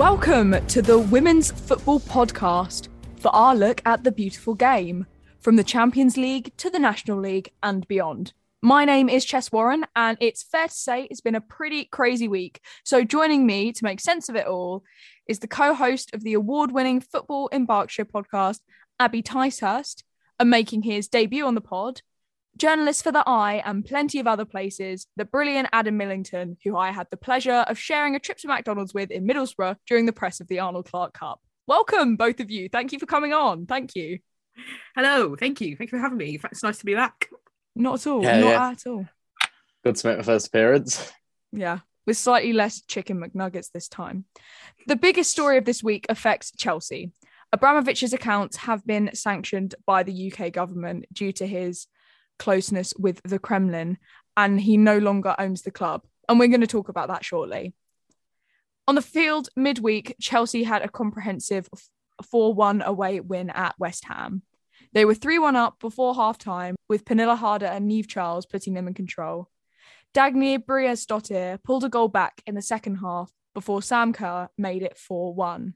Welcome to the Women's Football Podcast for our look at the beautiful game, from the Champions League to the National League and beyond. My name is Chess Warren, and it's fair to say it's been a pretty crazy week. So, joining me to make sense of it all is the co host of the award winning Football in Berkshire podcast, Abi Ticehurst, and making his debut on the pod, journalist for The i and plenty of other places, the brilliant Adam Millington, who I had the pleasure of sharing a trip to McDonald's with in Middlesbrough during the press of the Arnold Clark Cup. Welcome, both of you. Thank you for coming on. Thank you. Hello, thank you. Thank you for having me. It's nice to be back. Not at all. Yeah, not yeah. at all. Good to make my first appearance. Yeah, with slightly less chicken McNuggets this time. The biggest story of this week affects Chelsea. Abramovich's accounts have been sanctioned by the UK government due to his closeness with the Kremlin, and he no longer owns the club. And we're going to talk about that shortly. On the field midweek, Chelsea had a comprehensive 4 1 away win at West Ham. They were 3 1 up before half time, with Pernille Harder and Niamh Charles putting them in control. Dagny Brynjarsdottir pulled a goal back in the second half before Sam Kerr made it 4 1.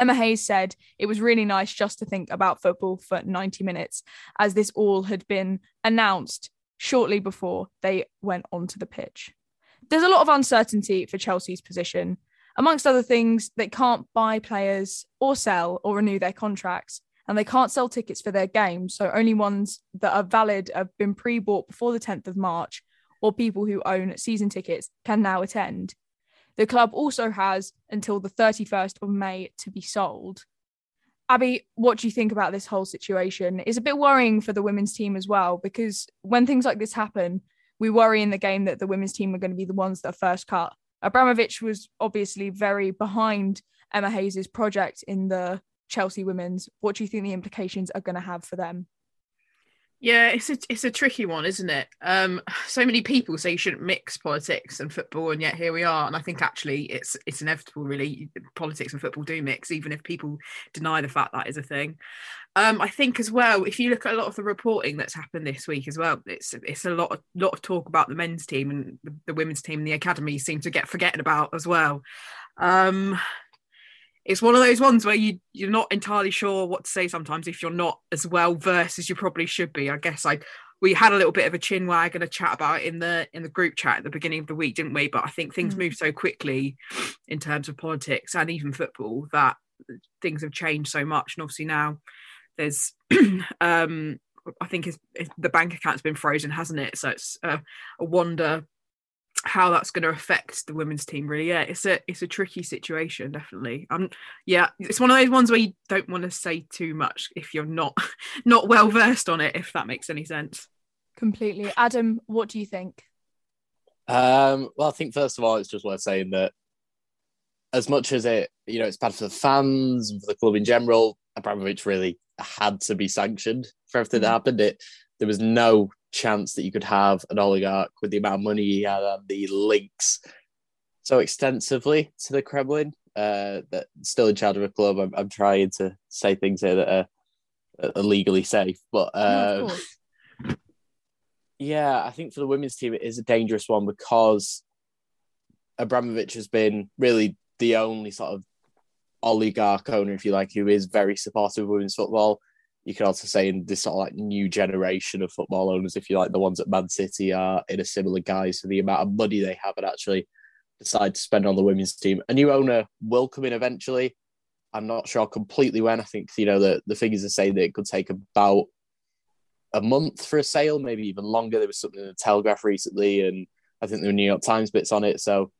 Emma Hayes said it was really nice just to think about football for 90 minutes, as this all had been announced shortly before they went onto the pitch. There's a lot of uncertainty for Chelsea's position. Amongst other things, they can't buy players or sell or renew their contracts, and they can't sell tickets for their games. So only ones that are valid have been pre bought before the 10th of March, or people who own season tickets can now attend. The club also has until the 31st of May to be sold. Abi, what do you think about this whole situation? It's a bit worrying for the women's team as well, because when things like this happen, we worry in the game that the women's team are going to be the ones that are first cut. Abramovich was obviously very behind Emma Hayes' project in the Chelsea women's. What do you think the implications are going to have for them? Yeah, it's a it's a tricky one, isn't it? Um, so many people say you shouldn't mix politics and football, and yet here we are. And I think actually it's it's inevitable, really. Politics and football do mix, even if people deny the fact that is a thing. Um, I think as well, if you look at a lot of the reporting that's happened this week as well, it's it's a lot of lot of talk about the men's team and the, the women's team and the academy seem to get forgotten about as well. Um, it's one of those ones where you you're not entirely sure what to say sometimes if you're not as well versed as you probably should be. I guess I we had a little bit of a chin wag and a chat about it in the in the group chat at the beginning of the week, didn't we? But I think things Mm. move so quickly in terms of politics and even football that things have changed so much. And obviously now there's um I think it's, it's, the bank account's been frozen, hasn't it? So it's uh, a wonder how that's going to affect the women's team really yeah it's a it's a tricky situation definitely um yeah it's one of those ones where you don't want to say too much if you're not not well versed on it if that makes any sense Completely. Adam, what do you think? Um, well, I think first of all, it's just worth saying that as much as it, you know, it's bad for the fans and for the club in general, Abramovich really had to be sanctioned for everything that Mhm. happened. It there was no chance that you could have an oligarch with the amount of money he had and the links so extensively to the Kremlin uh, that still in charge of a club. I'm, I'm trying to say things here that are, are legally safe, but No, uh, yeah, I think for the women's team, it is a dangerous one because Abramovich has been really the only sort of oligarch owner, if you like, who is very supportive of women's football. You could also say in this sort of like new generation of football owners, if you like, the ones at Man City are in a similar guise to the amount of money they have and actually decide to spend on the women's team. A new owner will come in eventually. I'm not sure completely when. I think, you know, the, the figures are saying that it could take about a month for a sale, maybe even longer. There was something in the Telegraph recently, and I think there were New York Times bits on it. So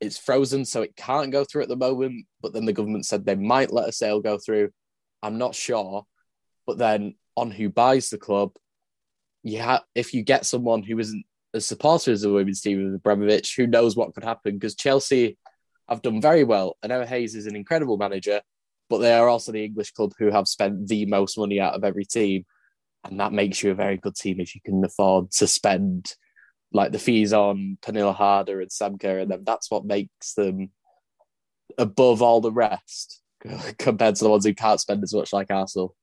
it's frozen, so it can't go through at the moment. But then the government said they might let a sale go through. I'm not sure. But then on who buys the club, you ha- if you get someone who isn't a supporter as the women's team of Abramovich, who knows what could happen? Because Chelsea have done very well, and Emma Hayes is an incredible manager, but they are also the English club who have spent the most money out of every team, and that makes you a very good team if you can afford to spend like the fees on Pernille Harder and Sam Kerr, and then that's what makes them above all the rest compared to the ones who can't spend as much like Arsenal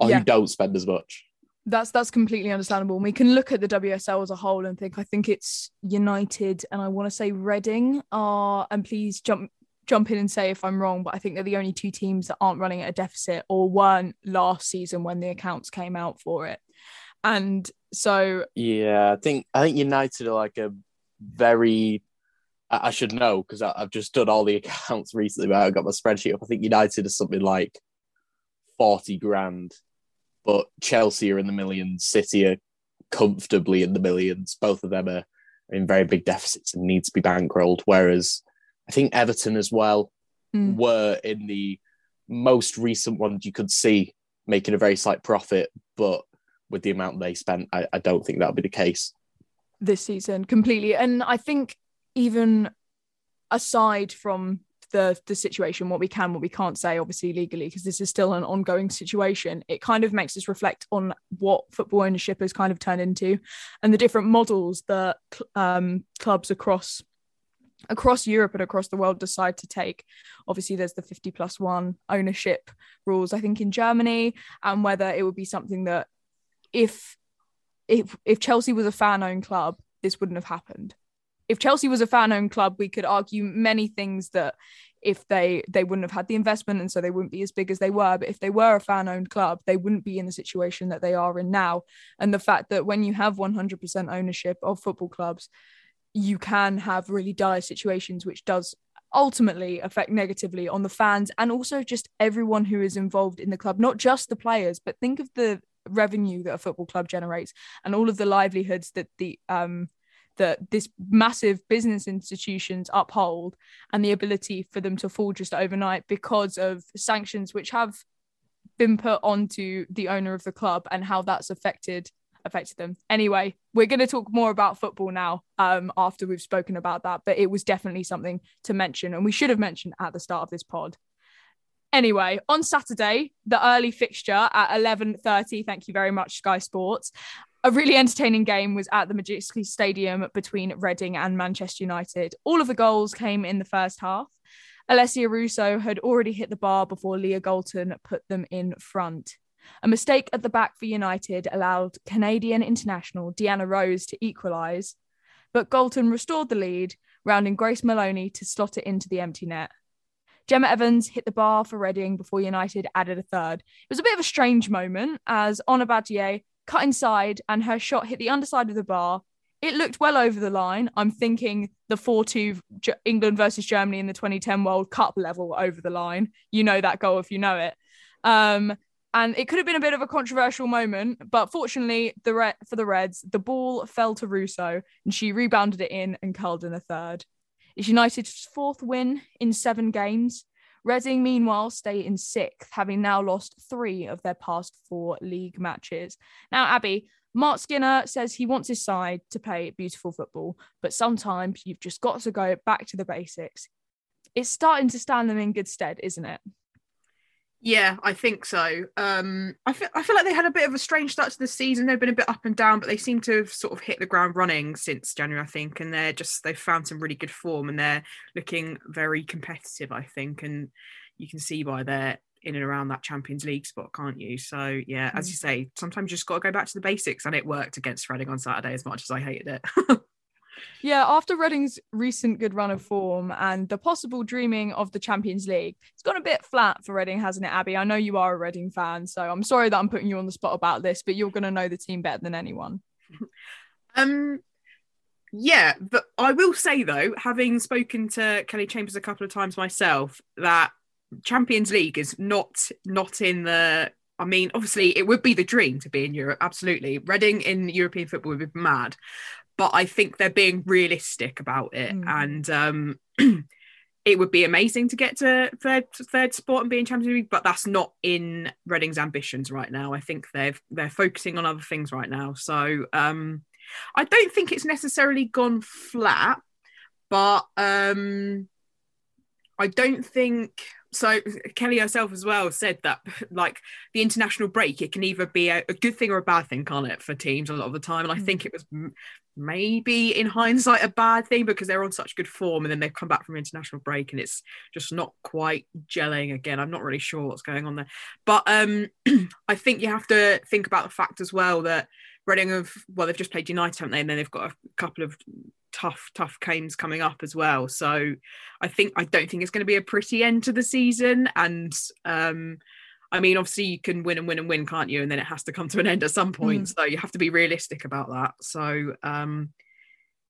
Oh, or Yeah. who don't spend as much. That's that's completely understandable. And we can look at the WSL as a whole and think I think it's United and I want to say Reading are and please jump jump in and say if I'm wrong, but I think they're the only two teams that aren't running at a deficit or weren't last season when the accounts came out for it. And so yeah, I think I think United are like a very I, I should know because I've just done all the accounts recently. But I got my spreadsheet up. I think United is something like forty grand, but Chelsea are in the millions. City are comfortably in the millions. Both of them are in very big deficits and need to be bankrolled. Whereas I think Everton as well Mm. were in the most recent ones you could see making a very slight profit, but with the amount they spent, I, I don't think that'll be the case. this season completely. And I think even aside from the the situation, what we can, what we can't say, obviously legally, because this is still an ongoing situation, it kind of makes us reflect on what football ownership has kind of turned into, and the different models that um, clubs across across Europe and across the world decide to take. Obviously, there's the 50 plus one ownership rules, I think, in Germany, and whether it would be something that if if if Chelsea was a fan owned club, this wouldn't have happened. If Chelsea was a fan owned club, we could argue many things that if they they wouldn't have had the investment and so they wouldn't be as big as they were. But if they were a fan owned club they wouldn't be in the situation that they are in now. And the fact that when you have 100% ownership of football clubs you can have really dire situations which does ultimately affect negatively on the fans and also just everyone who is involved in the club not just the players but think of the revenue that a football club generates and all of the livelihoods that the um that this massive business institutions uphold and the ability for them to fall just overnight because of sanctions which have been put onto the owner of the club and how that's affected affected them. Anyway, we're going to talk more about football now um, after we've spoken about that, but it was definitely something to mention and we should have mentioned at the start of this pod. Anyway, on Saturday, the early fixture at 11:30, thank you very much Sky Sports. A really entertaining game was at the Madejski Stadium between Reading and Manchester United. All of the goals came in the first half. Alessia Russo had already hit the bar before Leah Galton put them in front. A mistake at the back for United allowed Canadian international Deanne Rose to equalise, but Galton restored the lead, rounding Grace Moloney to slot it into the empty net. Gemma Evans hit the bar for Reading before United added a third. It was a bit of a strange moment as Ona Batlle cut inside and her shot hit the underside of the bar. It looked well over the line. I'm thinking the 4 2 England versus Germany in the 2010 World Cup level over the line. You know that goal if you know it. Um, and it could have been a bit of a controversial moment, but fortunately the Re- for the Reds, the ball fell to Russo and she rebounded it in and curled in a third. It's United's fourth win in seven games. Reading, meanwhile, stay in sixth, having now lost three of their past four league matches. Now, Abi, Marc Skinner says he wants his side to play beautiful football, but sometimes you've just got to go back to the basics. It's starting to stand them in good stead, isn't it? Yeah, I think so. Um, I feel I feel like they had a bit of a strange start to the season. They've been a bit up and down, but they seem to have sort of hit the ground running since January, I think. And they're just they've found some really good form, and they're looking very competitive, I think. And you can see why they're in and around that Champions League spot, can't you? So yeah, as Mm. you say, sometimes you just got to go back to the basics, and it worked against Reading on Saturday as much as I hated it. Yeah, after Reading's recent good run of form and the possible dreaming of the Champions League, it's gone a bit flat for Reading, hasn't it, Abi? I know you are a Reading fan, so I'm sorry that I'm putting you on the spot about this, but you're going to know the team better than anyone. Um, yeah, but I will say though, having spoken to Kelly Chambers a couple of times myself, that Champions League is not not in the. I mean, obviously, it would be the dream to be in Europe. Absolutely, Reading in European football would be mad, but I think they're being realistic about it, Mm. and um, it would be amazing to get to third third spot and be in Champions League, but that's not in Reading's ambitions right now. I think they've they're focusing on other things right now. So um, I don't think it's necessarily gone flat, but um, I don't think so. Kelly herself as well said that like the international break, it can either be a, a good thing or a bad thing, can't it, for teams a lot of the time? And I Mm. think it was maybe in hindsight a bad thing because they're on such good form and then they've come back from international break and it's just not quite gelling again. I'm not really sure what's going on there, but um, I think you have to think about the fact as well that Reading have well, they've just played United, haven't they? And then they've got a couple of tough, tough games coming up as well. So I think I don't think it's going to be a pretty end to the season. And um, I mean, obviously you can win and win and win, can't you? And then it has to come to an end at some point. Mm. So you have to be realistic about that. So um,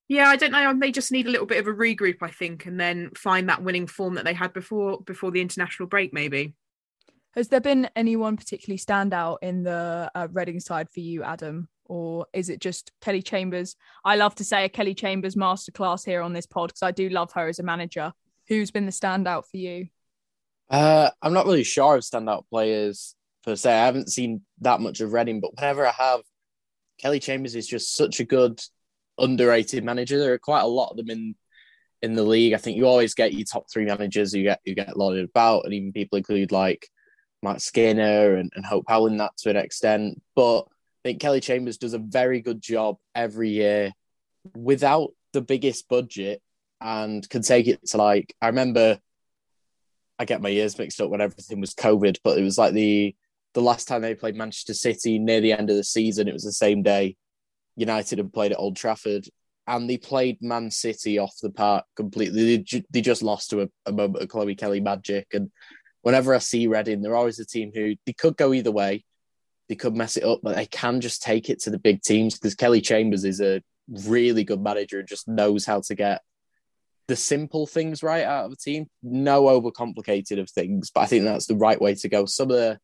yeah, I don't know. They just need a little bit of a regroup, I think, and then find that winning form that they had before before the international break, maybe. Has there been anyone particularly stand out in the uh, Reading side for you, Adam? Or is it just Kelly Chambers? I love to say a Kelly Chambers masterclass here on this pod because I do love her as a manager. Who's been the standout for you? Uh, I'm not really sure of standout players per se. I haven't seen that much of Reading, but whenever I have, Kelly Chambers is just such a good underrated manager. There are quite a lot of them in in the league. I think you always get your top three managers who get you get lauded about, and even people include like Matt Skinner and, and Hope Howland that to an extent. But I think Kelly Chambers does a very good job every year without the biggest budget and can take it to like I remember I get my ears mixed up when everything was COVID, but it was like the the last time they played Manchester City near the end of the season, it was the same day United had played at Old Trafford, and they played Man City off the park completely. They, they just lost to a, a, moment of Chloe Kelly magic. And whenever I see Reading, they're always a team who they could go either way. They could mess it up, but they can just take it to the big teams because Kelly Chambers is a really good manager and just knows how to get the simple things right out of a team. No overcomplicated of things, but I think that's the right way to go. Some of the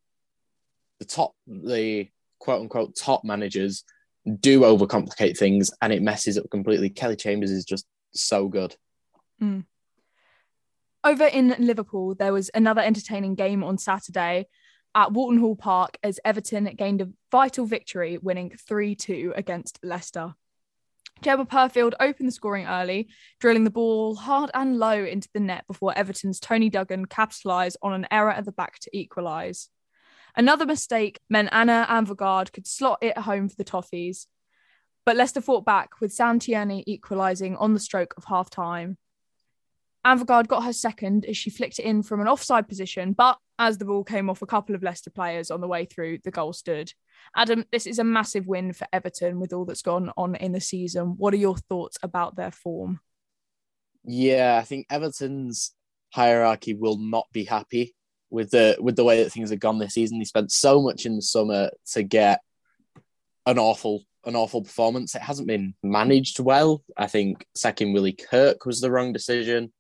the top, the quote unquote top managers do overcomplicate things and it messes up completely. Kelly Chambers is just so good. Mm. Over in Liverpool, there was another entertaining game on Saturday at Walton Hall Park as Everton gained a vital victory, winning 3 2 against Leicester. Jemma Purfield opened the scoring early, drilling the ball hard and low into the net before Everton's Toni Duggan capitalised on an error at the back to equalise. Another mistake meant Anna Anvegard could slot it home for the Toffees. But Leicester fought back with Santiani equalising on the stroke of half time. Anvegard got her second as she flicked it in from an offside position, but as the ball came off a couple of Leicester players on the way through, the goal stood. Adam, this is a massive win for Everton with all that's gone on in the season. What are your thoughts about their form? Yeah, I think Everton's hierarchy will not be happy with the with the way that things have gone this season. They spent so much in the summer to get an awful an awful performance. It hasn't been managed well. I think sacking Willie Kirk was the wrong decision,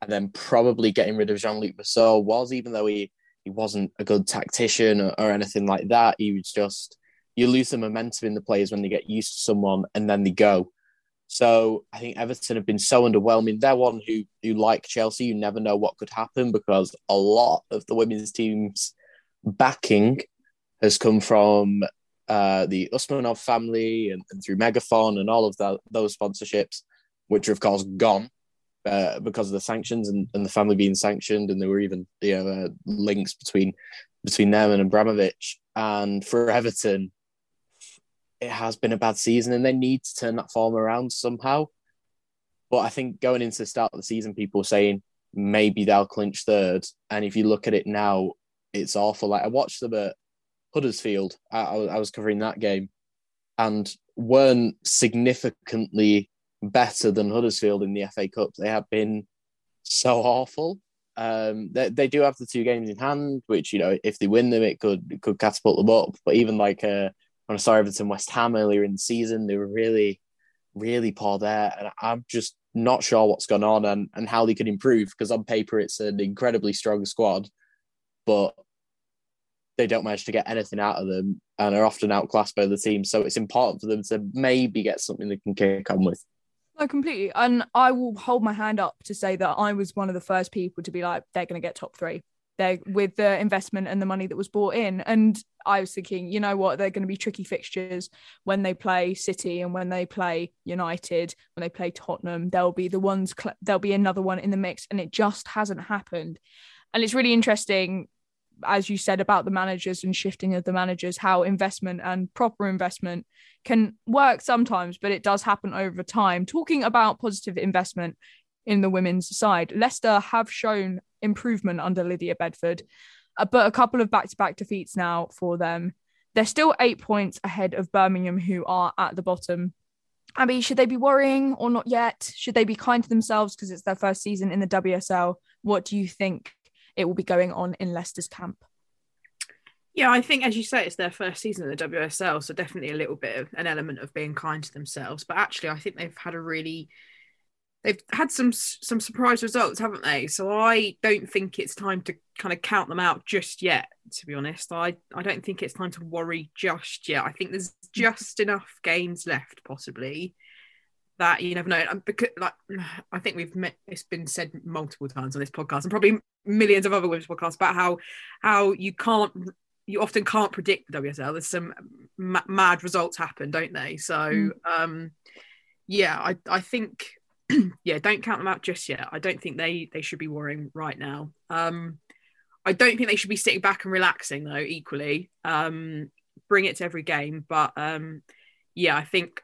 and then probably getting rid of Jean Luc Vasseur was, even though he he wasn't a good tactician or, or anything like that. He was just you lose the momentum in the players when they get used to someone and then they go. So I think Everton have been so underwhelming. They're one who who like Chelsea, you never know what could happen because a lot of the women's team's backing has come from uh, the Usmanov family and, and, through MegaFon and all of that, those sponsorships, which are of course gone uh, because of the sanctions and, and, the family being sanctioned, and there were even you know uh, links between between them and Abramovich. And for Everton, it has been a bad season and they need to turn that form around somehow. But I think going into the start of the season, people were saying maybe they'll clinch third. And if you look at it now, it's awful. Like I watched them at Huddersfield, I, I was covering that game and weren't significantly better than Huddersfield in the FA Cup. They have been so awful. Um, they, they do have the two games in hand, which you know, if they win them, it could could catapult them up. But even like uh, when I saw Everton West Ham earlier in the season, they were really, really poor there. And I'm just not sure what's gone on and, and how they can improve because on paper it's an incredibly strong squad, but they don't manage to get anything out of them and are often outclassed by the team. So it's important for them to maybe get something they can kick on with. No, completely. And I will hold my hand up to say that I was one of the first people to be like, they're going to get top three there with the investment and the money that was bought in. And I was thinking, you know what, they're going to be tricky fixtures when they play City and when they play United, when they play Tottenham. There'll be the ones, there'll be another one in the mix, and it just hasn't happened. And it's really interesting, as you said about the managers and shifting of the managers, how investment and proper investment can work sometimes, but it does happen over time. Talking about positive investment in the women's side, Leicester have shown improvement under Lydia Bedford, uh, but a couple of back to back defeats now for them. They're still eight points ahead of Birmingham, who are at the bottom. Abi, should they be worrying or not yet? Should they be kind to themselves because it's their first season in the WSL? What do you think it will be going on in Leicester's camp? Yeah, I think as you say, it's their first season at the WSL, so definitely a little bit of an element of being kind to themselves. But actually, I think they've had a really they've had some some surprise results, haven't they? So I don't think it's time to kind of count them out just yet. To be honest, I I don't think it's time to worry just yet. I think there's just enough games left, possibly, that you never know. Because like I think we've met, it's been said multiple times on this podcast and probably millions of other women's podcasts about how how you can't you often can't predict the WSL. There's some ma- mad results happen, don't they? So, mm. um, yeah, I I think yeah, don't count them out just yet. I don't think they they should be worrying right now. Um, I don't think they should be sitting back and relaxing though. Equally, um, bring it to every game, but um, yeah, I think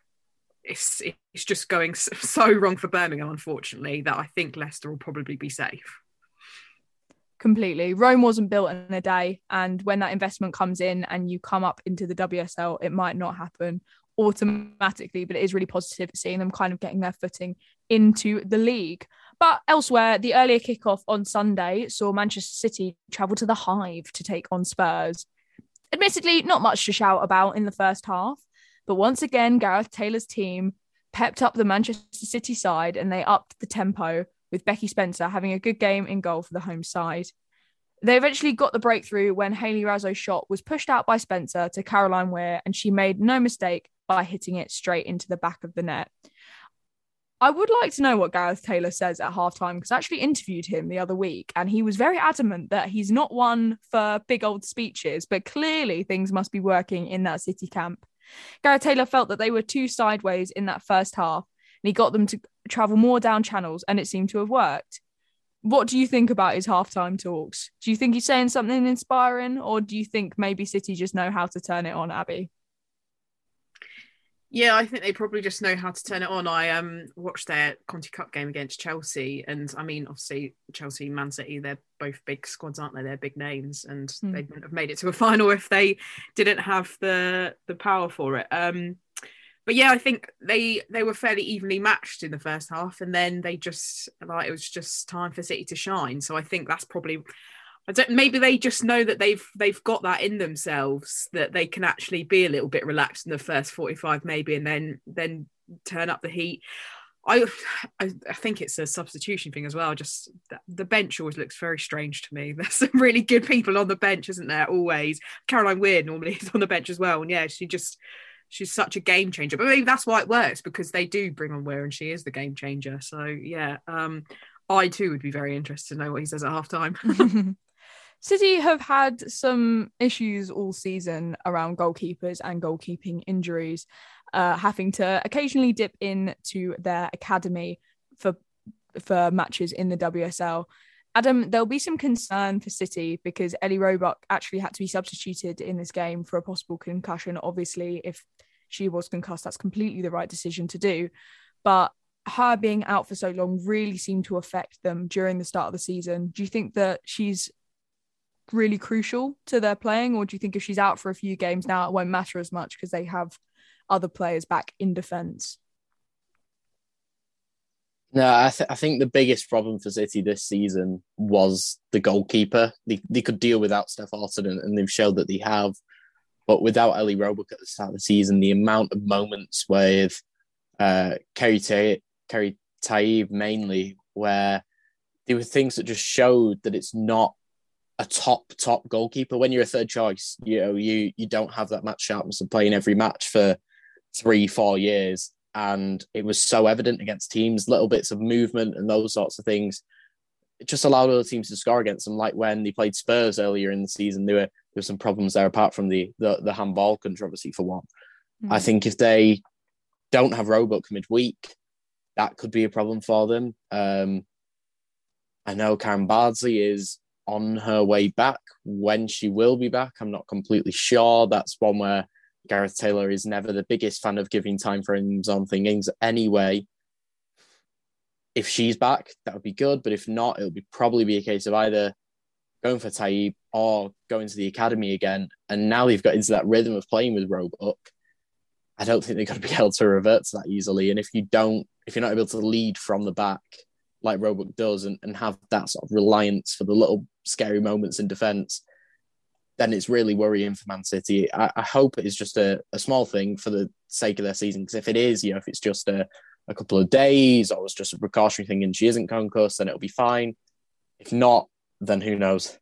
it's it's just going so wrong for Birmingham, unfortunately, that I think Leicester will probably be safe completely. Rome wasn't built in a day. And when that investment comes in and you come up into the WSL, it might not happen automatically, but it is really positive seeing them kind of getting their footing into the league. But elsewhere, the earlier kickoff on Sunday saw Manchester City travel to the Hive to take on Spurs. Admittedly, not much to shout about in the first half, but once again, Gareth Taylor's team pepped up the Manchester City side and they upped the tempo with Becky Spencer having a good game in goal for the home side. They eventually got the breakthrough when Hayley Raso's shot was pushed out by Spencer to Caroline Weir, and she made no mistake by hitting it straight into the back of the net. I would like to know what Gareth Taylor says at halftime because I actually interviewed him the other week and he was very adamant that he's not one for big old speeches, but clearly things must be working in that City camp. Gareth Taylor felt that they were too sideways in that first half and he got them to travel more down channels, and it seemed to have worked. What do you think about his halftime talks? Do you think he's saying something inspiring, or do you think maybe City just know how to turn it on, Abi? Yeah, I think they probably just know how to turn it on. I um watched their Conti Cup game against Chelsea, and I mean, obviously Chelsea, and Man City, they're both big squads, aren't they? They're big names, and mm. they wouldn't have made it to a final if they didn't have the the power for it. Um, but yeah, I think they they were fairly evenly matched in the first half, and then they just like it was just time for City to shine. So I think that's probably I don't maybe they just know that they've they've got that in themselves that they can actually be a little bit relaxed in the first 45 maybe and then then turn up the heat. I, I, I think it's a substitution thing as well. Just the bench always looks very strange to me. There's some really good people on the bench, isn't there? Always. Caroline Weir normally is on the bench as well, and yeah, she just she's such a game changer. But maybe that's why it works because they do bring on Weir and she is the game changer. So yeah, um, I too would be very interested to know what he says at halftime. City have had some issues all season around goalkeepers and goalkeeping injuries, uh, having to occasionally dip in to their academy for for matches in the WSL. Adam, there'll be some concern for City because Ellie Roebuck actually had to be substituted in this game for a possible concussion. Obviously, if she was concussed, that's completely the right decision to do. But her being out for so long really seemed to affect them during the start of the season. Do you think that she's really crucial to their playing, or do you think if she's out for a few games now, it won't matter as much because they have other players back in defence? No, I, th- I think the biggest problem for City this season was the goalkeeper. They, they could deal without Steph Arthur, and, and they've showed that they have. But without Ellie Roebuck at the start of the season, the amount of moments with uh, Kerry, Ta- Kerry Taieb mainly, where there were things that just showed that it's not a top top goalkeeper. When you're a third choice, you know you you don't have that match sharpness of playing every match for three four years and it was so evident against teams, little bits of movement and those sorts of things. It just allowed other teams to score against them. Like when they played Spurs earlier in the season, there were there were some problems there apart from the the, the handball controversy for one. Mm. I think if they don't have Roebuck midweek, that could be a problem for them. Um, I know Karen Bardsley is on her way back. When she will be back, I'm not completely sure. That's one where Gareth Taylor is never the biggest fan of giving time frames on things anyway. If she's back, that would be good. But if not, it'll be probably be a case of either going for Taieb or going to the academy again. And now they've got into that rhythm of playing with Roebuck. I don't think they're going to be able to revert to that easily. And if you don't, if you're not able to lead from the back like Roebuck does and, and have that sort of reliance for the little scary moments in defence, then it's really worrying for Man City. I, I hope it's just a, a, small thing for the sake of their season. Because if it is, you know, if it's just a, a couple of days or it's just a precautionary thing and she isn't concussed, then it'll be fine. If not, then who knows?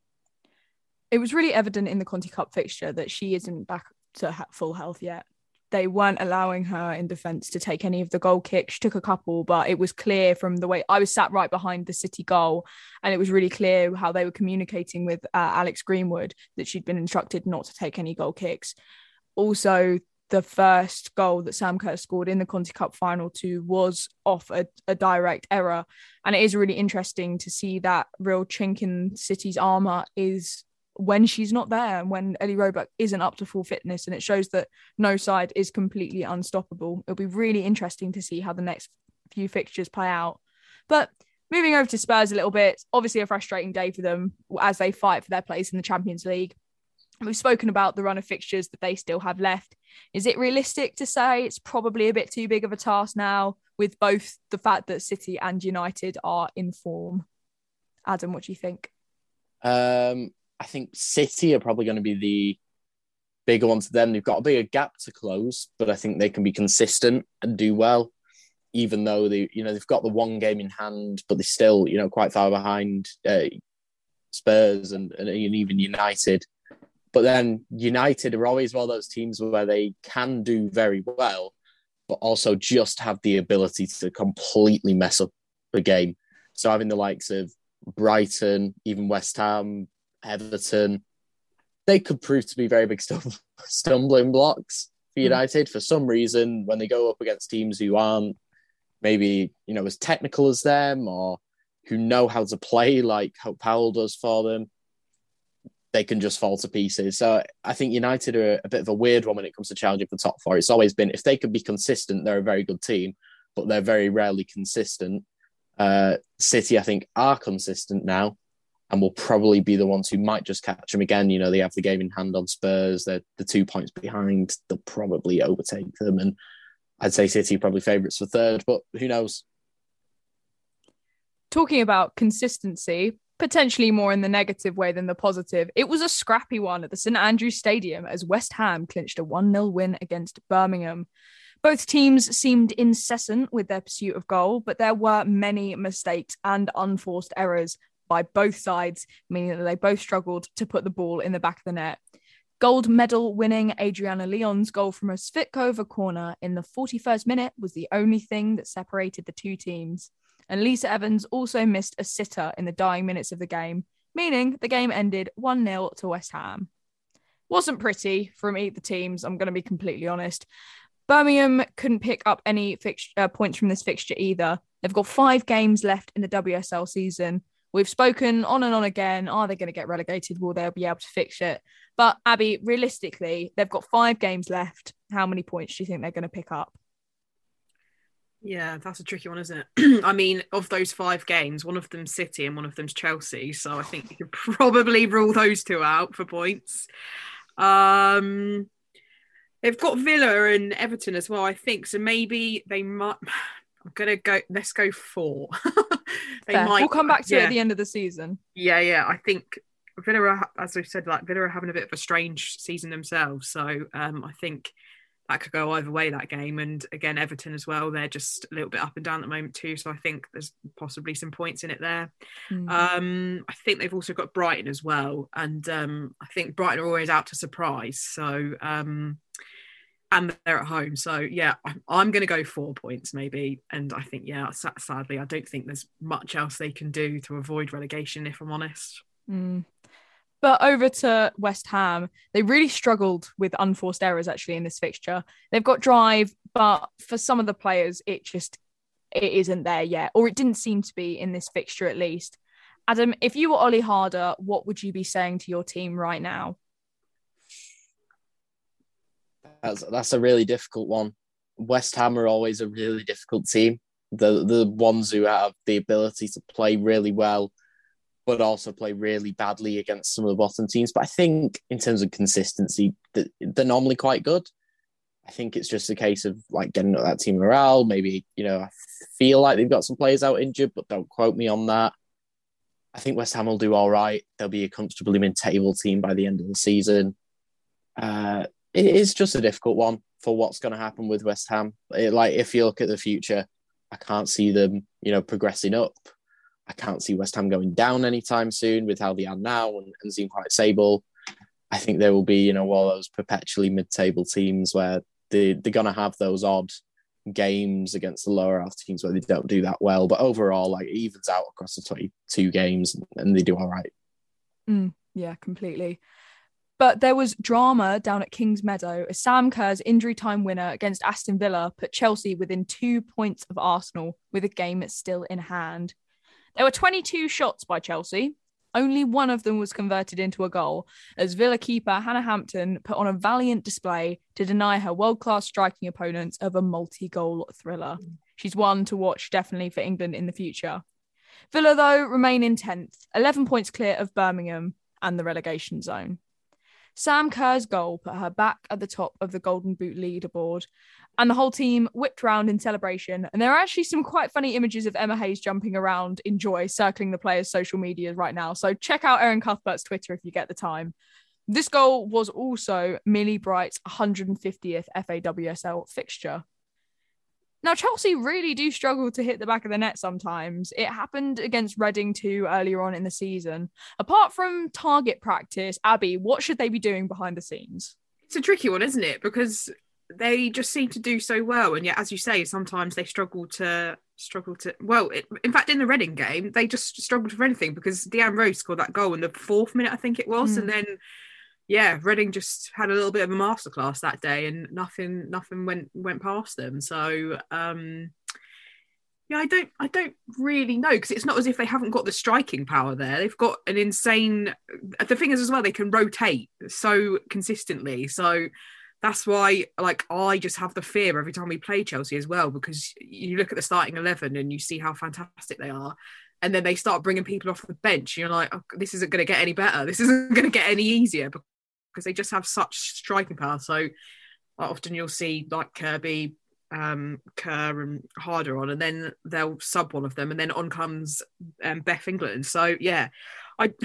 It was really evident in the Conti Cup fixture that she isn't back to full health yet they weren't allowing her in defence to take any of the goal kicks. She took a couple, but it was clear from the way I was sat right behind the City goal, and it was really clear how they were communicating with uh, Alex Greenwood that she'd been instructed not to take any goal kicks. Also, the first goal that Sam Kerr scored in the Conti Cup final too was off a, a, direct error. And it is really interesting to see that real chink in City's armour is when she's not there and when Ellie Roebuck isn't up to full fitness. And it shows that no side is completely unstoppable. It'll be really interesting to see how the next few fixtures play out. But moving over to Spurs a little bit, obviously a frustrating day for them as they fight for their place in the Champions League. We've spoken about the run of fixtures that they still have left. Is it realistic to say it's probably a bit too big of a task now with both the fact that City and United are in form? Adam, what do you think? Um, I think City are probably going to be the bigger one to them. They've got a bigger gap to close, but I think they can be consistent and do well, even though they, you know, they've got the one game in hand, but they're still, you know, quite far behind uh, Spurs and, and even United. But then United are always one of those teams where they can do very well, but also just have the ability to completely mess up the game. So having the likes of Brighton, even West Ham, Everton, they could prove to be very big stumbling blocks for hmm. United. Mm. For some reason, when they go up against teams who aren't maybe you know as technical as them or who know how to play like how Powell does for them, they can just fall to pieces. So I think United are a bit of a weird one when it comes to challenging for top four. It's always been if they could be consistent, they're a very good team, but they're very rarely consistent. Uh, City, I think, are consistent now and will probably be the ones who might just catch them again. You know, they have the game in hand on Spurs. They're the two points behind. They'll probably overtake them. And I'd say City probably favourites for third, but who knows? Talking about consistency, potentially more in the negative way than the positive, it was a scrappy one at the St Andrews Stadium as West Ham clinched a 1 0 win against Birmingham. Both teams seemed incessant with their pursuit of goal, but there were many mistakes and unforced errors by both sides, meaning that they both struggled to put the ball in the back of the net. Gold medal winning Adriana Leon's goal from a Svitkova corner in the 41st minute was the only thing that separated the two teams. And Lisa Evans also missed a sitter in the dying minutes of the game, meaning the game ended 1 0 to West Ham. Wasn't pretty from either teams, I'm going to be completely honest. Birmingham couldn't pick up any uh, points from this fixture either. They've got five games left in the WSL season, We've spoken on and on again. Are they going to get relegated? Will they be able to fix it? But Abi, realistically, they've got five games left. How many points do you think they're going to pick up? Yeah, that's a tricky one, isn't it? I mean, of those five games, one of them's City and one of them's Chelsea. So I think you could probably rule those two out for points. Um, they've got Villa and Everton as well, I think. So maybe they might. I'm gonna go. Let's go four. they Fair. might. We'll come back to yeah. it at the end of the season. Yeah, yeah. I think Villa, as we said, like Villa are having a bit of a strange season themselves. So um, I think that could go either way that game. And again, Everton as well. They're just a little bit up and down at the moment too. So I think there's possibly some points in it there. Mm. Um, I think they've also got Brighton as well, and um, I think Brighton are always out to surprise. So um, and they're at home. So yeah, I'm going to go four points maybe. And I think yeah, sadly, I don't think there's much else they can do to avoid relegation. If I'm honest. Mm. But over to West Ham, they really struggled with unforced errors actually in this fixture. They've got drive, but for some of the players, it just it isn't there yet, or it didn't seem to be in this fixture at least. Adam, if you were Olli Harder, what would you be saying to your team right now? That's that's a really difficult one. West Ham are always a really difficult team. The the ones who have the ability to play really well, but also play really badly against some of the bottom teams. But I think in terms of consistency, they're normally quite good. I think it's just a case of like getting up that team morale. Maybe, you know, I feel like they've got some players out injured, but don't quote me on that. I think West Ham will do all right. They'll be a comfortably mid-table team by the end of the season. Uh, it is just a difficult one for what's going to happen with West Ham. It, like if you look at the future, I can't see them, you know, progressing up. I can't see West Ham going down anytime soon with how they are now and, and seem quite stable. I think there will be, you know, one of those perpetually mid-table teams where they, they're going to have those odd games against the lower half teams where they don't do that well. But overall, like it evens out across the 22 games and they do all right. Mm, yeah, completely. But there was drama down at Kings Meadow as Sam Kerr's injury time winner against Aston Villa put Chelsea within two points of Arsenal with a game still in hand. There were 22 shots by Chelsea, only one of them was converted into a goal, as Villa keeper Hannah Hampton put on a valiant display to deny her world class striking opponents of a multi goal thriller. She's one to watch definitely for England in the future. Villa, though, remain in 10th, 11 points clear of Birmingham and the relegation zone. Sam Kerr's goal put her back at the top of the Golden Boot leaderboard, and the whole team whipped round in celebration. And there are actually some quite funny images of Emma Hayes jumping around in joy, circling the players' social media right now. So check out Erin Cuthbert's Twitter if you get the time. This goal was also Millie Bright's 150th FAWSL fixture. Now, Chelsea really do struggle to hit the back of the net sometimes. It happened against Reading too earlier on in the season. Apart from target practice, Abi, what should they be doing behind the scenes? It's a tricky one, isn't it? Because they just seem to do so well and yet as you say sometimes they struggle to struggle to well it, in fact in the Reading game they just struggled for anything because Deanne Rose scored that goal in the fourth minute I think it was mm. and then yeah Reading just had a little bit of a masterclass that day and nothing nothing went went past them so um yeah, I don't, I don't really know because it's not as if they haven't got the striking power there. They've got an insane. The thing is, as well, they can rotate so consistently. So that's why like I just have the fear every time we play Chelsea as well because you look at the starting 11 and you see how fantastic they are and then they start bringing people off the bench you're like oh, this isn't going to get any better this isn't going to get any easier because they just have such striking power so often you'll see like Kirby um Kerr and Harder on and then they'll sub one of them and then on comes um, Beth England so yeah I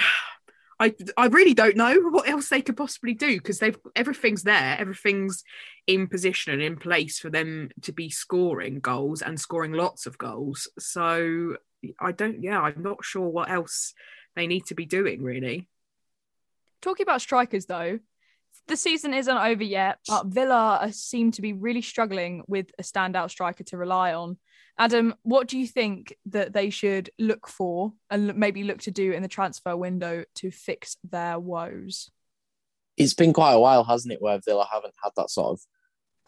I I really don't know what else they could possibly do because they've everything's there, everything's in position and in place for them to be scoring goals and scoring lots of goals. So I don't, yeah, I'm not sure what else they need to be doing really. Talking about strikers though, the season isn't over yet, but Villa seem to be really struggling with a standout striker to rely on. Adam, what do you think that they should look for and maybe look to do in the transfer window to fix their woes? It's been quite a while, hasn't it, where Villa haven't had that sort of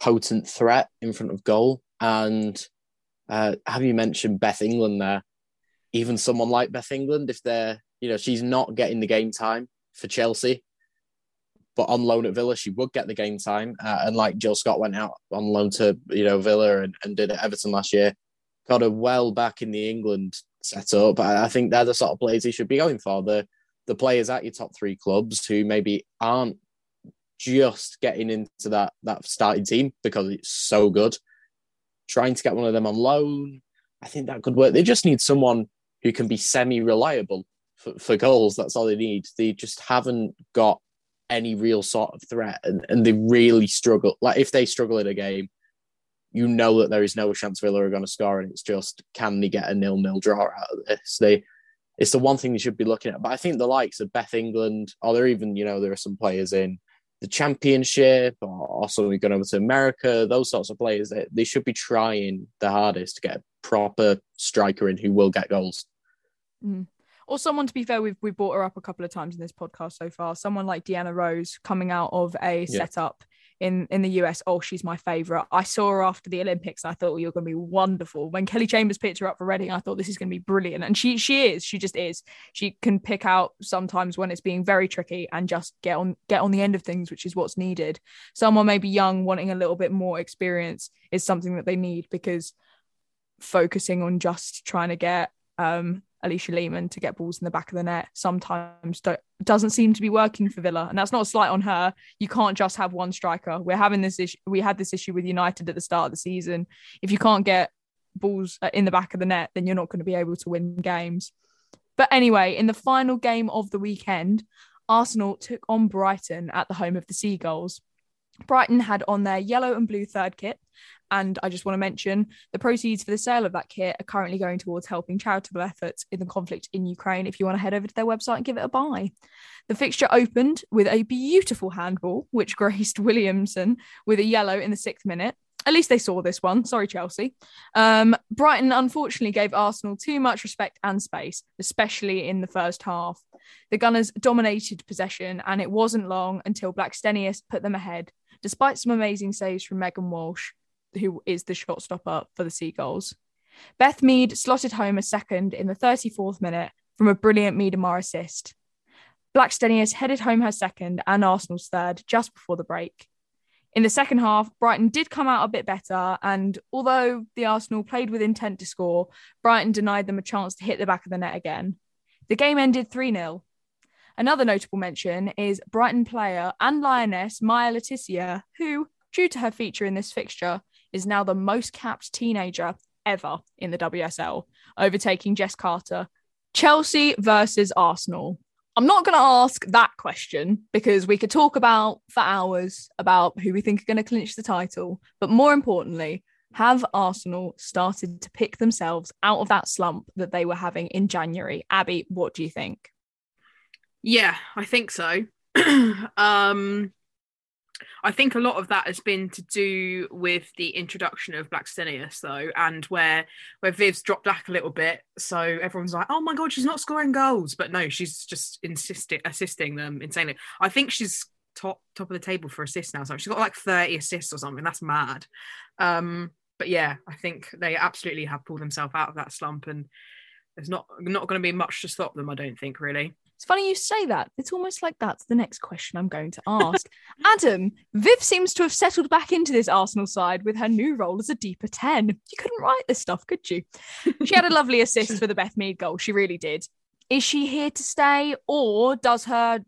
potent threat in front of goal. And uh, have you mentioned Beth England there? Even someone like Beth England, if they're, you know, she's not getting the game time for Chelsea, but on loan at Villa, she would get the game time. Uh, and like Jill Scott went out on loan to, you know, Villa and, and did at Everton last year got her well back in the England setup. I think they're the sort of players he should be going for. The the players at your top three clubs who maybe aren't just getting into that that starting team because it's so good. Trying to get one of them on loan, I think that could work. They just need someone who can be semi-reliable for, for goals. That's all they need. They just haven't got any real sort of threat, and, and they really struggle. Like if they struggle in a game, you know that there is no chance Villa are going to score, and it's just can they get a nil-nil draw out of this? They, it's the one thing they should be looking at. But I think the likes of Beth England, or there even you know there are some players in the Championship, or also going over to America. Those sorts of players, they, they should be trying the hardest to get a proper striker in who will get goals. Mm or someone to be fair we've we've brought her up a couple of times in this podcast so far someone like Deanne Rose coming out of a yeah. setup in in the US. Oh, she's my favorite. I saw her after the Olympics and I thought, well, you're going to be wonderful. When Kelly Chambers picked her up for Reading, I thought this is going to be brilliant. And she she is. She just is. She can pick out sometimes when it's being very tricky and just get on get on the end of things, which is what's needed. Someone maybe young wanting a little bit more experience is something that they need because focusing on just trying to get um Alisha Lehmann to get balls in the back of the net sometimes doesn't seem to be working for Villa. And that's not a slight on her. You can't just have one striker. We're having this issue. We had this issue with United at the start of the season. If you can't get balls uh, in the back of the net, then you're not going to be able to win games. But anyway, in the final game of the weekend, Arsenal took on Brighton at the home of the Seagulls. Brighton had on their yellow and blue third kit. And I just want to mention the proceeds for the sale of that kit are currently going towards helping charitable efforts in the conflict in Ukraine. If you want to head over to their website and give it a buy, the fixture opened with a beautiful handball, which graced Williamson with a yellow in the sixth minute. At least they saw this one. Sorry, Chelsea. Um, Brighton unfortunately gave Arsenal too much respect and space, especially in the first half. The Gunners dominated possession, and it wasn't long until Blackstenius put them ahead, despite some amazing saves from Megan Walsh, who is the shot stopper for the Seagulls. Beth Mead slotted home a second in the 34th minute from a brilliant Miedema assist. Blackstenius headed home her second and Arsenal's third just before the break. In the second half, Brighton did come out a bit better, and although the Arsenal played with intent to score, Brighton denied them a chance to hit the back of the net again. The game ended 3 0. Another notable mention is Brighton player and lioness Maya Le Tissier, who, due to her feature in this fixture, is now the most capped teenager ever in the WSL, overtaking Jess Carter. Chelsea versus Arsenal. I'm not going to ask that question because we could talk about for hours about who we think are going to clinch the title. But more importantly, have Arsenal started to pick themselves out of that slump that they were having in January? Abi, what do you think? Yeah, I think so. um, I think a lot of that has been to do with the introduction of Blackstenius, though, and where where Viv's dropped back a little bit. So everyone's like, "Oh my god, she's not scoring goals," but no, she's just insisting assisting them insanely. I think she's top top of the table for assists now. So she's got like thirty assists or something. That's mad. Um, but yeah, I think they absolutely have pulled themselves out of that slump, and there's not not going to be much to stop them. I don't think really. It's funny you say that. It's almost like that's the next question I'm going to ask. Adam, Viv seems to have settled back into this Arsenal side with her new role as a deeper 10. You couldn't write this stuff, could you? She had a lovely assist for the Beth Mead goal. She really did. Is she here to stay, or does her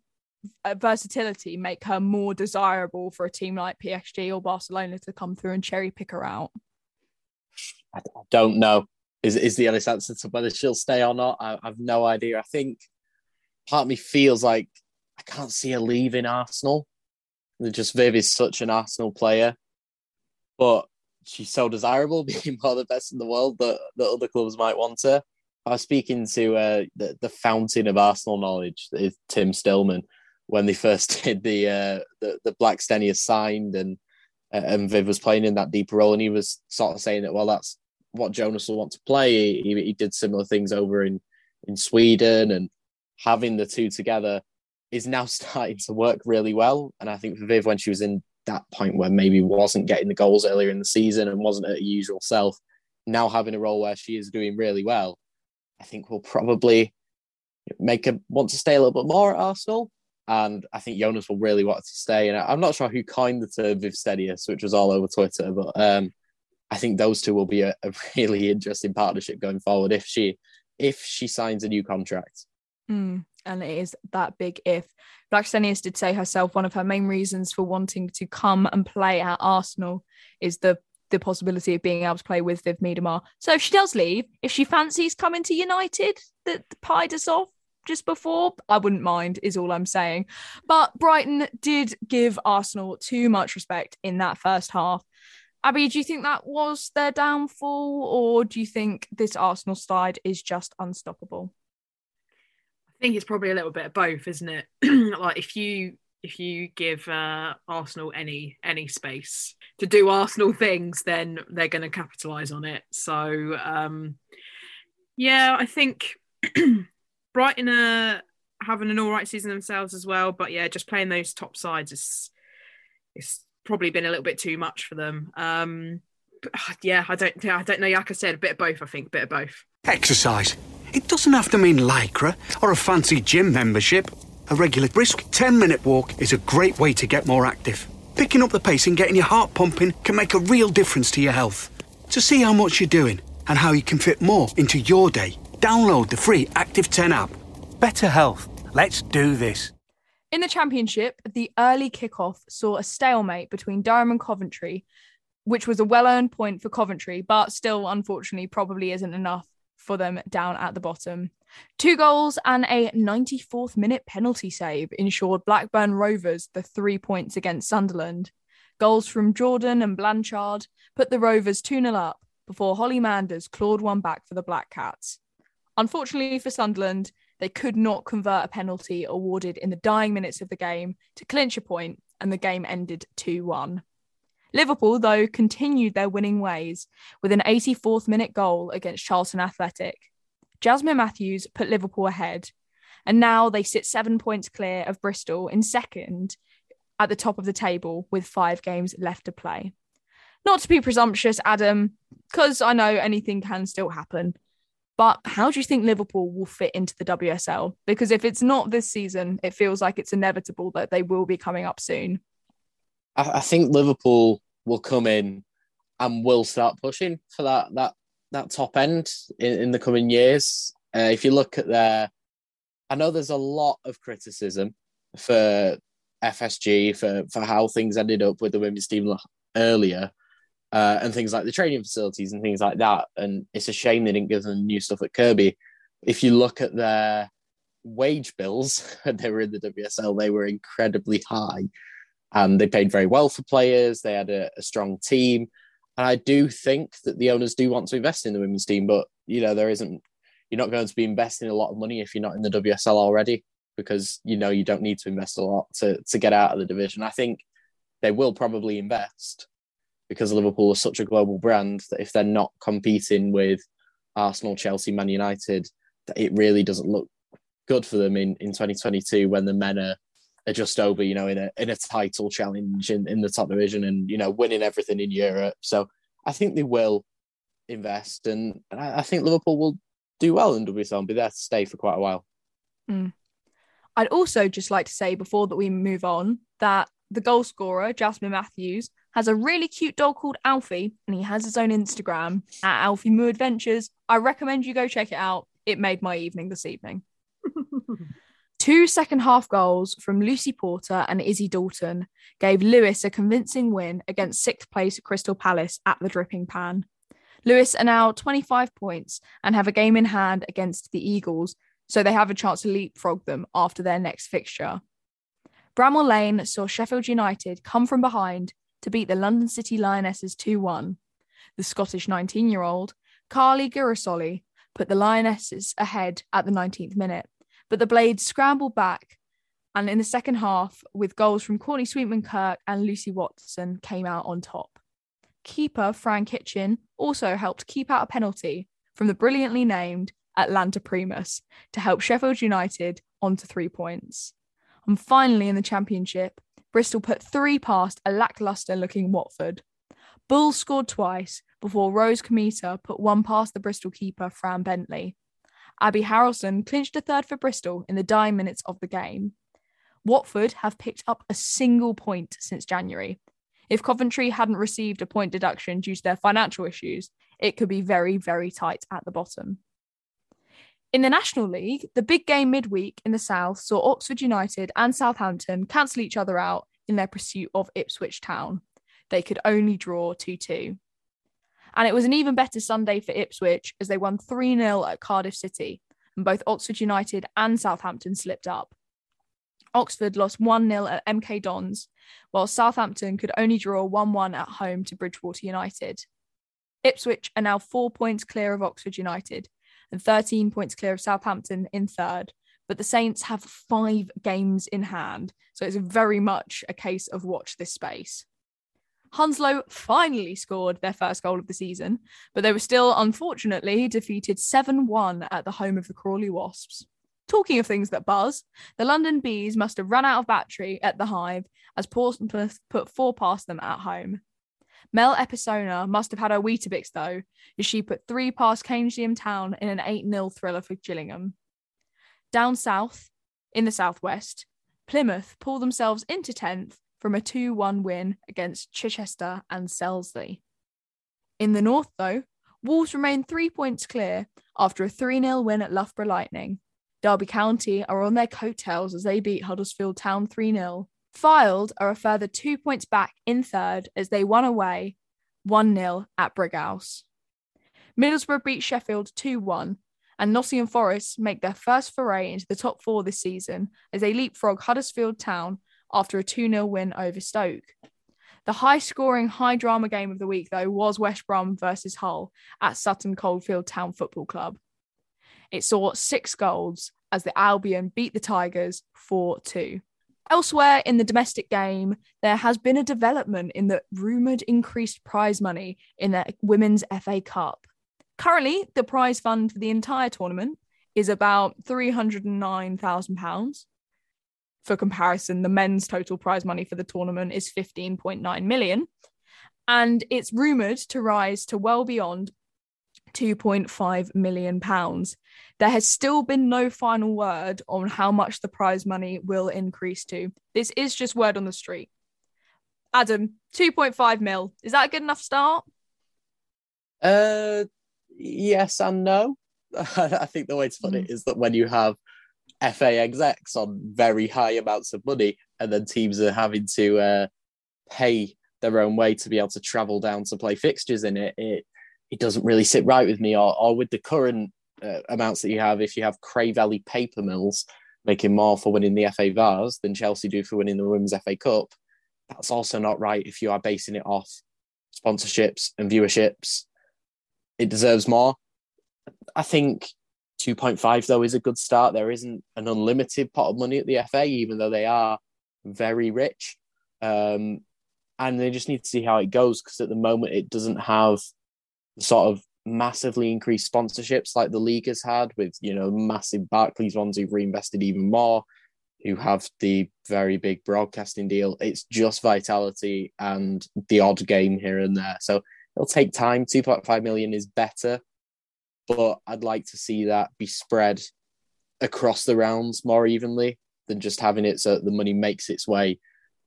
uh, versatility make her more desirable for a team like PSG or Barcelona to come through and cherry pick her out? I don't know. Is is the honest answer to whether she'll stay or not? I, I've no idea. I think part of me feels like I can't see her leaving Arsenal. Just Viv is such an Arsenal player, but she's so desirable, being one of the best in the world that, that other clubs might want her. I was speaking to uh, the, the fountain of Arsenal knowledge, is Tim Stillman, when they first did the uh, the, the Blackstenius signed and uh, and Viv was playing in that deeper role, and he was sort of saying that well, that's what Jonas will want to play. He, he did similar things over in in Sweden, and having the two together is now starting to work really well. And I think for Viv, when she was in that point where maybe wasn't getting the goals earlier in the season and wasn't her usual self, now having a role where she is doing really well, I think will probably make her want to stay a little bit more at Arsenal. And I think Jonas will really want to stay. And I'm not sure who coined the term Viv Vivstenius, which was all over Twitter, but um, I think those two will be a, a really interesting partnership going forward if she if she signs a new contract. Mm, and it is that big if. Blackstenius did say herself one of her main reasons for wanting to come and play at Arsenal is the the possibility of being able to play with Viv Miedema. So if she does leave, if she fancies coming to United, that pied us off just before, I wouldn't mind, is all I'm saying. But Brighton did give Arsenal too much respect in that first half. Abi, do you think that was their downfall, or do you think this Arsenal side is just unstoppable? I think it's probably a little bit of both, isn't it? like if you if you give uh, Arsenal any any space to do Arsenal things, then they're going to capitalise on it. So um, yeah, I think Brighton are having an all right season themselves as well. But yeah, just playing those top sides is it's probably been a little bit too much for them. Um, but, yeah, I don't I don't know. Like I said, a bit of both. I think a bit of both. Exercise it doesn't have to mean lycra or a fancy gym membership. A regular brisk 10 minute walk is a great way to get more active. Picking up the pace and getting your heart pumping can make a real difference to your health. To see how much you're doing and how you can fit more into your day, Download the free Active 10 app. Better health. Let's do this. In the championship, the early kickoff saw a stalemate between Durham and Coventry, which was a well earned point for Coventry, but still, unfortunately, probably isn't enough for them down at the bottom. Two goals and a 94th minute penalty save ensured Blackburn Rovers the three points against Sunderland. Goals from Jordan and Blanchard put the Rovers 2 0 up before Holly Manders clawed one back for the Black Cats. Unfortunately for Sunderland, they could not convert a penalty awarded in the dying minutes of the game to clinch a point, and the game ended 2 1. Liverpool, though, continued their winning ways with an 84th minute goal against Charlton Athletic. Jasmine Matthews put Liverpool ahead, and now they sit seven points clear of Bristol in second at the top of the table with five games left to play. Not to be presumptuous, Adam, because I know anything can still happen. But how do you think Liverpool will fit into the WSL? Because if it's not this season, it feels like it's inevitable that they will be coming up soon. I, I think Liverpool will come in and will start pushing for that that that top end in, in the coming years. Uh, if you look at their, I know there's a lot of criticism for FSG for for how things ended up with the women's team earlier, uh, and things like the training facilities and things like that. And it's a shame they didn't give them new stuff at Kirkby. If you look at their wage bills they were in the WSL, they were incredibly high. And they paid very well for players. They had a, a strong team. And I do think that the owners do want to invest in the women's team, but you know, there isn't you're not going to be investing a lot of money if you're not in the WSL already, because you know you don't need to invest a lot to to get out of the division. I think they will probably invest because Liverpool is such a global brand that if they're not competing with Arsenal, Chelsea, Man United, it really doesn't look good for them in, in 2022 when the men are, are just over, you know, in a in a title challenge in, in the top division and you know winning everything in Europe. So I think they will invest, and, I, I, think Liverpool will do well in WSL and be there to stay for quite a while. Mm. I'd also just like to say before that we move on that the goal scorer Jasmine Matthews has a really cute dog called Alfie, and he has his own Instagram at Alfie Moo Adventures. I recommend you go check it out. It made my evening this evening. Two second half goals from Lucy Porter and Izzy Dalton gave Lewes a convincing win against sixth place Crystal Palace at the Dripping Pan. Lewes are now 25 points and have a game in hand against the Eagles, so they have a chance to leapfrog them after their next fixture. Bramall Lane saw Sheffield United come from behind to beat the London City Lionesses 2 1. The Scottish 19 year old, Carly Girasoli, put the Lionesses ahead at the 19th minute, but the Blades scrambled back. And in the second half, with goals from Courtney Sweetman Kirk and Lucy Watson, came out on top. Keeper Fran Kitching also helped keep out a penalty from the brilliantly named Atlanta Primus to help Sheffield United onto three points. And finally, in the Championship, Bristol put three past a lacklustre looking Watford. Bulls scored twice before Rose Cometa put one past the Bristol keeper, Fran Bentley. Abi Harrison clinched a third for Bristol in the dying minutes of the game. Watford have picked up a single point since January. If Coventry hadn't received a point deduction due to their financial issues, it could be very, very tight at the bottom. In the National League, the big game midweek in the South saw Oxford United and Southampton cancel each other out in their pursuit of Ipswich Town. They could only draw 2 2. And it was an even better Sunday for Ipswich as they won 3 0 at Cardiff City, and both Oxford United and Southampton slipped up. Oxford lost 1 0 at MK Dons, while Southampton could only draw 1 1 at home to Bridgwater United. Ipswich are now four points clear of Oxford United, and 13 points clear of Southampton in third. But the Saints have five games in hand, so it's very much a case of watch this space. Hounslow finally scored their first goal of the season, but they were still unfortunately defeated 7 1 at the home of the Crawley Wasps. Talking of things that buzz, the London Bees must have run out of battery at the Hive as Portsmouth put four past them at home. Mel Episona must have had her Weetabix though, as she put three past Keynsham Town in an 8 0 thriller for Gillingham. Down south, in the southwest, Plymouth pulled themselves into 10th from a 2 1 win against Chichester and Selsey. In the north, though, Wolves remain three points clear after a 3 0 win at Loughborough Lightning. Derby County are on their coattails as they beat Huddersfield Town 3 0. Fylde are a further two points back in third as they won away 1 0 at Brighouse. Middlesbrough beat Sheffield 2 1, and Nottingham Forest make their first foray into the top four this season as they leapfrog Huddersfield Town after a 2 0 win over Stoke. The high scoring, high drama game of the week, though, was West Brom versus Hull at Sutton Coldfield Town Football Club. It saw six goals as the Albion beat the Tigers 4 2. Elsewhere in the domestic game, there has been a development in the rumoured increased prize money in the Women's FA Cup. Currently, the prize fund for the entire tournament is about £309,000. For comparison, the men's total prize money for the tournament is 15.9 million, and it's rumoured to rise to well beyond 2.5 million pounds. There has still been no final word on how much the prize money will increase to. This is just word on the street. Adam, 2.5 mil. Is that a good enough start? Uh, yes and no. I think the way to put mm. it is that when you have FA execs on very high amounts of money, and then teams are having to uh, pay their own way to be able to travel down to play fixtures in it, it it doesn't really sit right with me. Or, or with the current uh, amounts that you have, if you have Cray Valley paper mills making more for winning the FA Vase than Chelsea do for winning the Women's FA Cup, that's also not right if you are basing it off sponsorships and viewerships. It deserves more. I think 2.5 though is a good start. There isn't an unlimited pot of money at the FA, even though they are very rich. Um, and they just need to see how it goes because at the moment it doesn't have sort of massively increased sponsorships like the league has had with you know massive Barclays ones who've reinvested even more, who have the very big broadcasting deal. It's just vitality and the odd game here and there. So it'll take time. 2.5 million is better but I'd like to see that be spread across the rounds more evenly than just having it so the money makes its way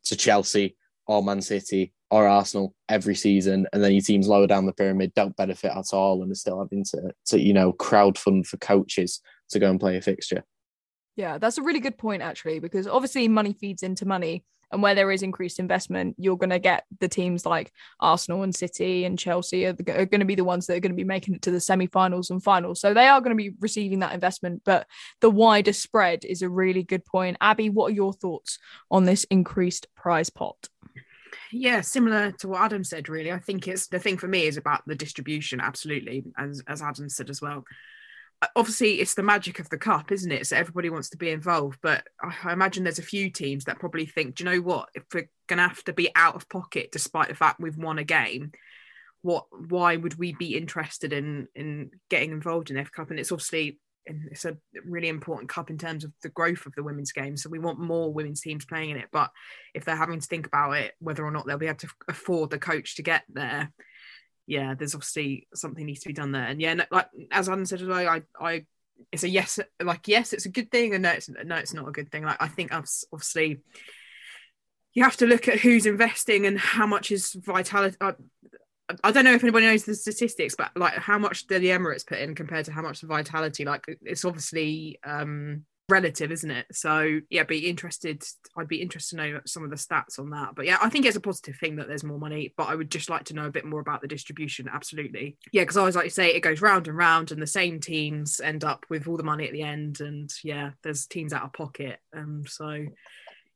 to Chelsea or Man City or Arsenal every season, and then your teams lower down the pyramid don't benefit at all, and are still having to, to you know crowd fund for coaches to go and play a fixture. Yeah, that's a really good point actually, because obviously money feeds into money, and where there is increased investment, you're going to get the teams like Arsenal and City and Chelsea are, are going to be the ones that are going to be making it to the semi-finals and finals. So they are going to be receiving that investment. But the wider spread is a really good point. Abi, what are your thoughts on this increased prize pot? yeah similar to what adam said really i think it's the thing for me is about the distribution absolutely as as adam said as well obviously it's the magic of the cup, isn't it? So everybody wants to be involved. But I imagine there's a few teams that probably think, do you know what? If we're gonna have to be out of pocket despite the fact we've won a game, what why would we be interested in in getting involved in F Cup? And it's obviously it's a really important cup in terms of the growth of the women's game. So we want more women's teams playing in it. But if they're having to think about it, whether or not they'll be able to afford the coach to get there, yeah, there's obviously something needs to be done there. And yeah, like as Adam said as well, I, I, it's a yes, like yes, it's a good thing, and no, it's no, it's not a good thing. Like I think obviously you have to look at who's investing and how much is vitality. I, I don't know if anybody knows the statistics, but like how much the Emirates put in compared to how much the Vitality? Like it's obviously um relative, isn't it? So yeah, be interested. I'd be interested to know some of the stats on that. But yeah, I think it's a positive thing that there's more money. But I would just like to know a bit more about the distribution. Absolutely, yeah, because I always like to say it goes round and round, and the same teams end up with all the money at the end. And yeah, there's teams out of pocket. Um, so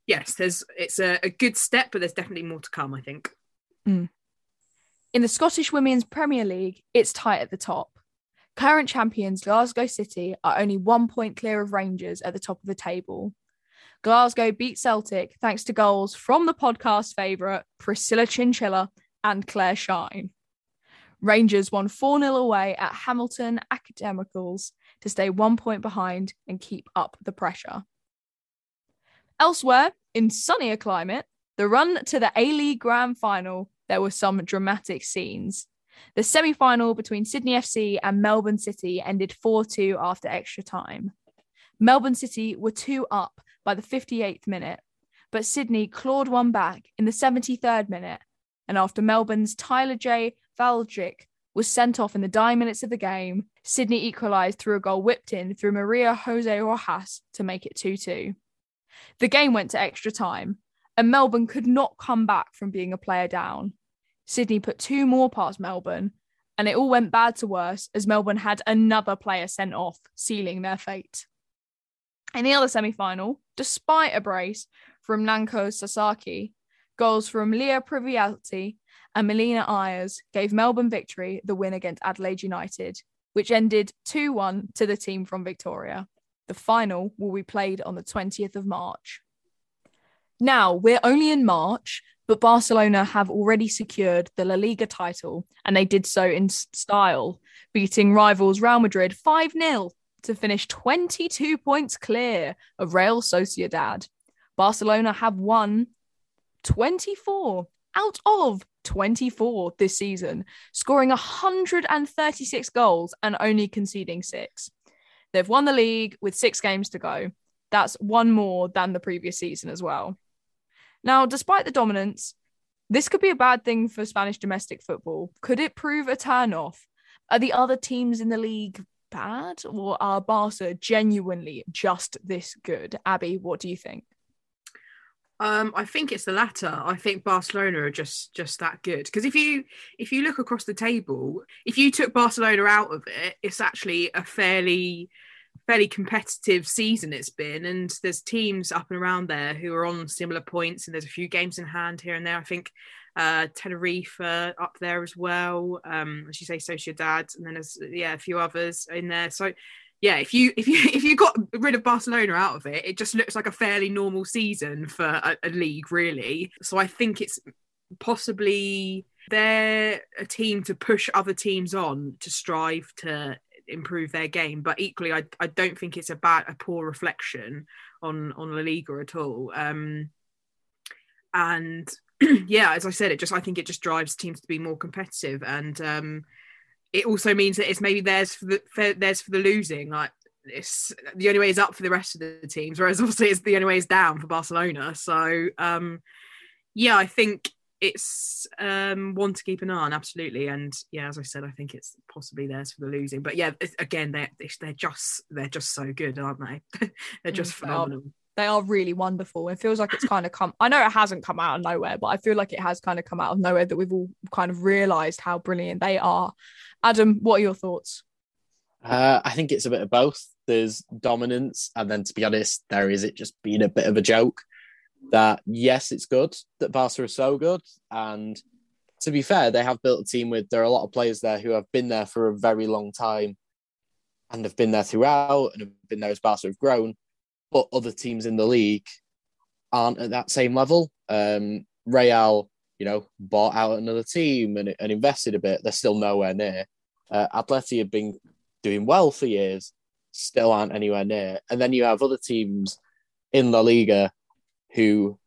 yes, there's it's a, a good step, but there's definitely more to come. I think. Mm. In the Scottish Women's Premier League, it's tight at the top. Current champions Glasgow City are only one point clear of Rangers at the top of the table. Glasgow beat Celtic thanks to goals from the podcast favourite Priscilla Chinchilla and Claire Shine. Rangers won 4 0 away at Hamilton Academicals to stay one point behind and keep up the pressure. Elsewhere, in sunnier climate, the run to the A League Grand Final, there were some dramatic scenes. The semi final between Sydney FC and Melbourne City ended 4 2 after extra time. Melbourne City were 2 up by the 58th minute, but Sydney clawed one back in the 73rd minute. And after Melbourne's Tyler J. Waldschik was sent off in the dying minutes of the game, Sydney equalised through a goal whipped in through Maria Jose Rojas to make it 2 2. The game went to extra time, and Melbourne could not come back from being a player down. Sydney put two more past Melbourne, and it all went bad to worse as Melbourne had another player sent off, sealing their fate. In the other semi final, despite a brace from Nanko Sasaki, goals from Lia Privitelli and Melina Ayres gave Melbourne victory the win against Adelaide United, which ended 2 1 to the team from Victoria. The final will be played on the 20th of March. Now, we're only in March, but Barcelona have already secured the La Liga title, and they did so in style, beating rivals Real Madrid 5 0 to finish 22 points clear of Real Sociedad. Barcelona have won 24 out of 24 this season, scoring 136 goals and only conceding six. They've won the league with six games to go. That's one more than the previous season as well. Now, despite the dominance, this could be a bad thing for Spanish domestic football. Could it prove a turnoff? Are the other teams in the league bad, or are Barca genuinely just this good? Abi, what do you think? Um, I think it's the latter. I think Barcelona are just just that good. Because if you if you look across the table, if you took Barcelona out of it, it's actually a fairly fairly competitive season it's been and there's teams up and around there who are on similar points and there's a few games in hand here and there i think uh tenerife uh, up there as well um as you say sociedad and then there's yeah a few others in there so yeah, if you if you if you got rid of Barcelona out of it, it just looks like a fairly normal season for a, a league, really. So I think it's possibly they're a team to push other teams on to strive to improve their game. But equally, I, I don't think it's a bad a poor reflection on on La Liga at all. Um, and yeah, as I said, it just I think it just drives teams to be more competitive and um, it also means that it's maybe theirs for the for, theirs for the losing. Like it's the only way is up for the rest of the teams, whereas obviously it's the only way is down for Barcelona. So um, yeah, I think it's um, one to keep an eye on, absolutely. And yeah, as I said, I think it's possibly theirs for the losing. But yeah, again, they're they're just they're just so good, aren't they? they're just mm, phenomenal. They are really wonderful. It feels like it's kind of come. I know it hasn't come out of nowhere, but I feel like it has kind of come out of nowhere that we've all kind of realised how brilliant they are. Adam, what are your thoughts? Uh, I think it's a bit of both. There's dominance, and then to be honest, there is it just being a bit of a joke. That yes, it's good that Barca are so good, and to be fair, they have built a team with there are a lot of players there who have been there for a very long time, and have been there throughout, and have been there as Barca have grown but other teams in the league aren't at that same level. Um, Real, you know, bought out another team and, and invested a bit. They're still nowhere near. Uh, Atleti have been doing well for years, still aren't anywhere near. And then you have other teams in La Liga who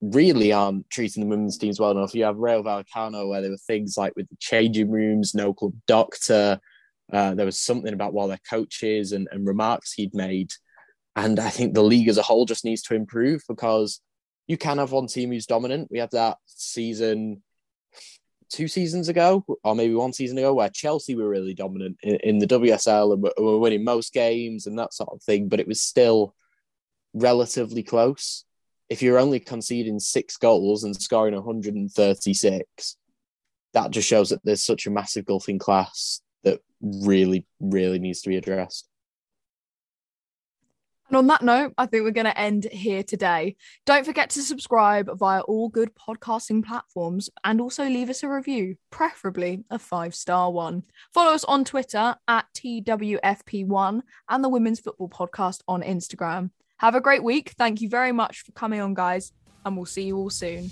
really aren't treating the women's teams well enough. You have Rayo Vallecano, where there were things like with the changing rooms, no club doctor. Uh, there was something about while their coaches and, and remarks he'd made and I think the league as a whole just needs to improve because you can have one team who's dominant. We had that season two seasons ago, or maybe one season ago, where Chelsea were really dominant in, in the WSL and were, winning most games and that sort of thing, but it was still relatively close. If you're only conceding six goals and scoring 136, that just shows that there's such a massive gulf in class that really, really needs to be addressed. And on that note, I think we're going to end here today. Don't forget to subscribe via all good podcasting platforms and also leave us a review, preferably a five star one. Follow us on Twitter at TWFP1 and the Women's Football Podcast on Instagram. Have a great week. Thank you very much for coming on, guys, and we'll see you all soon.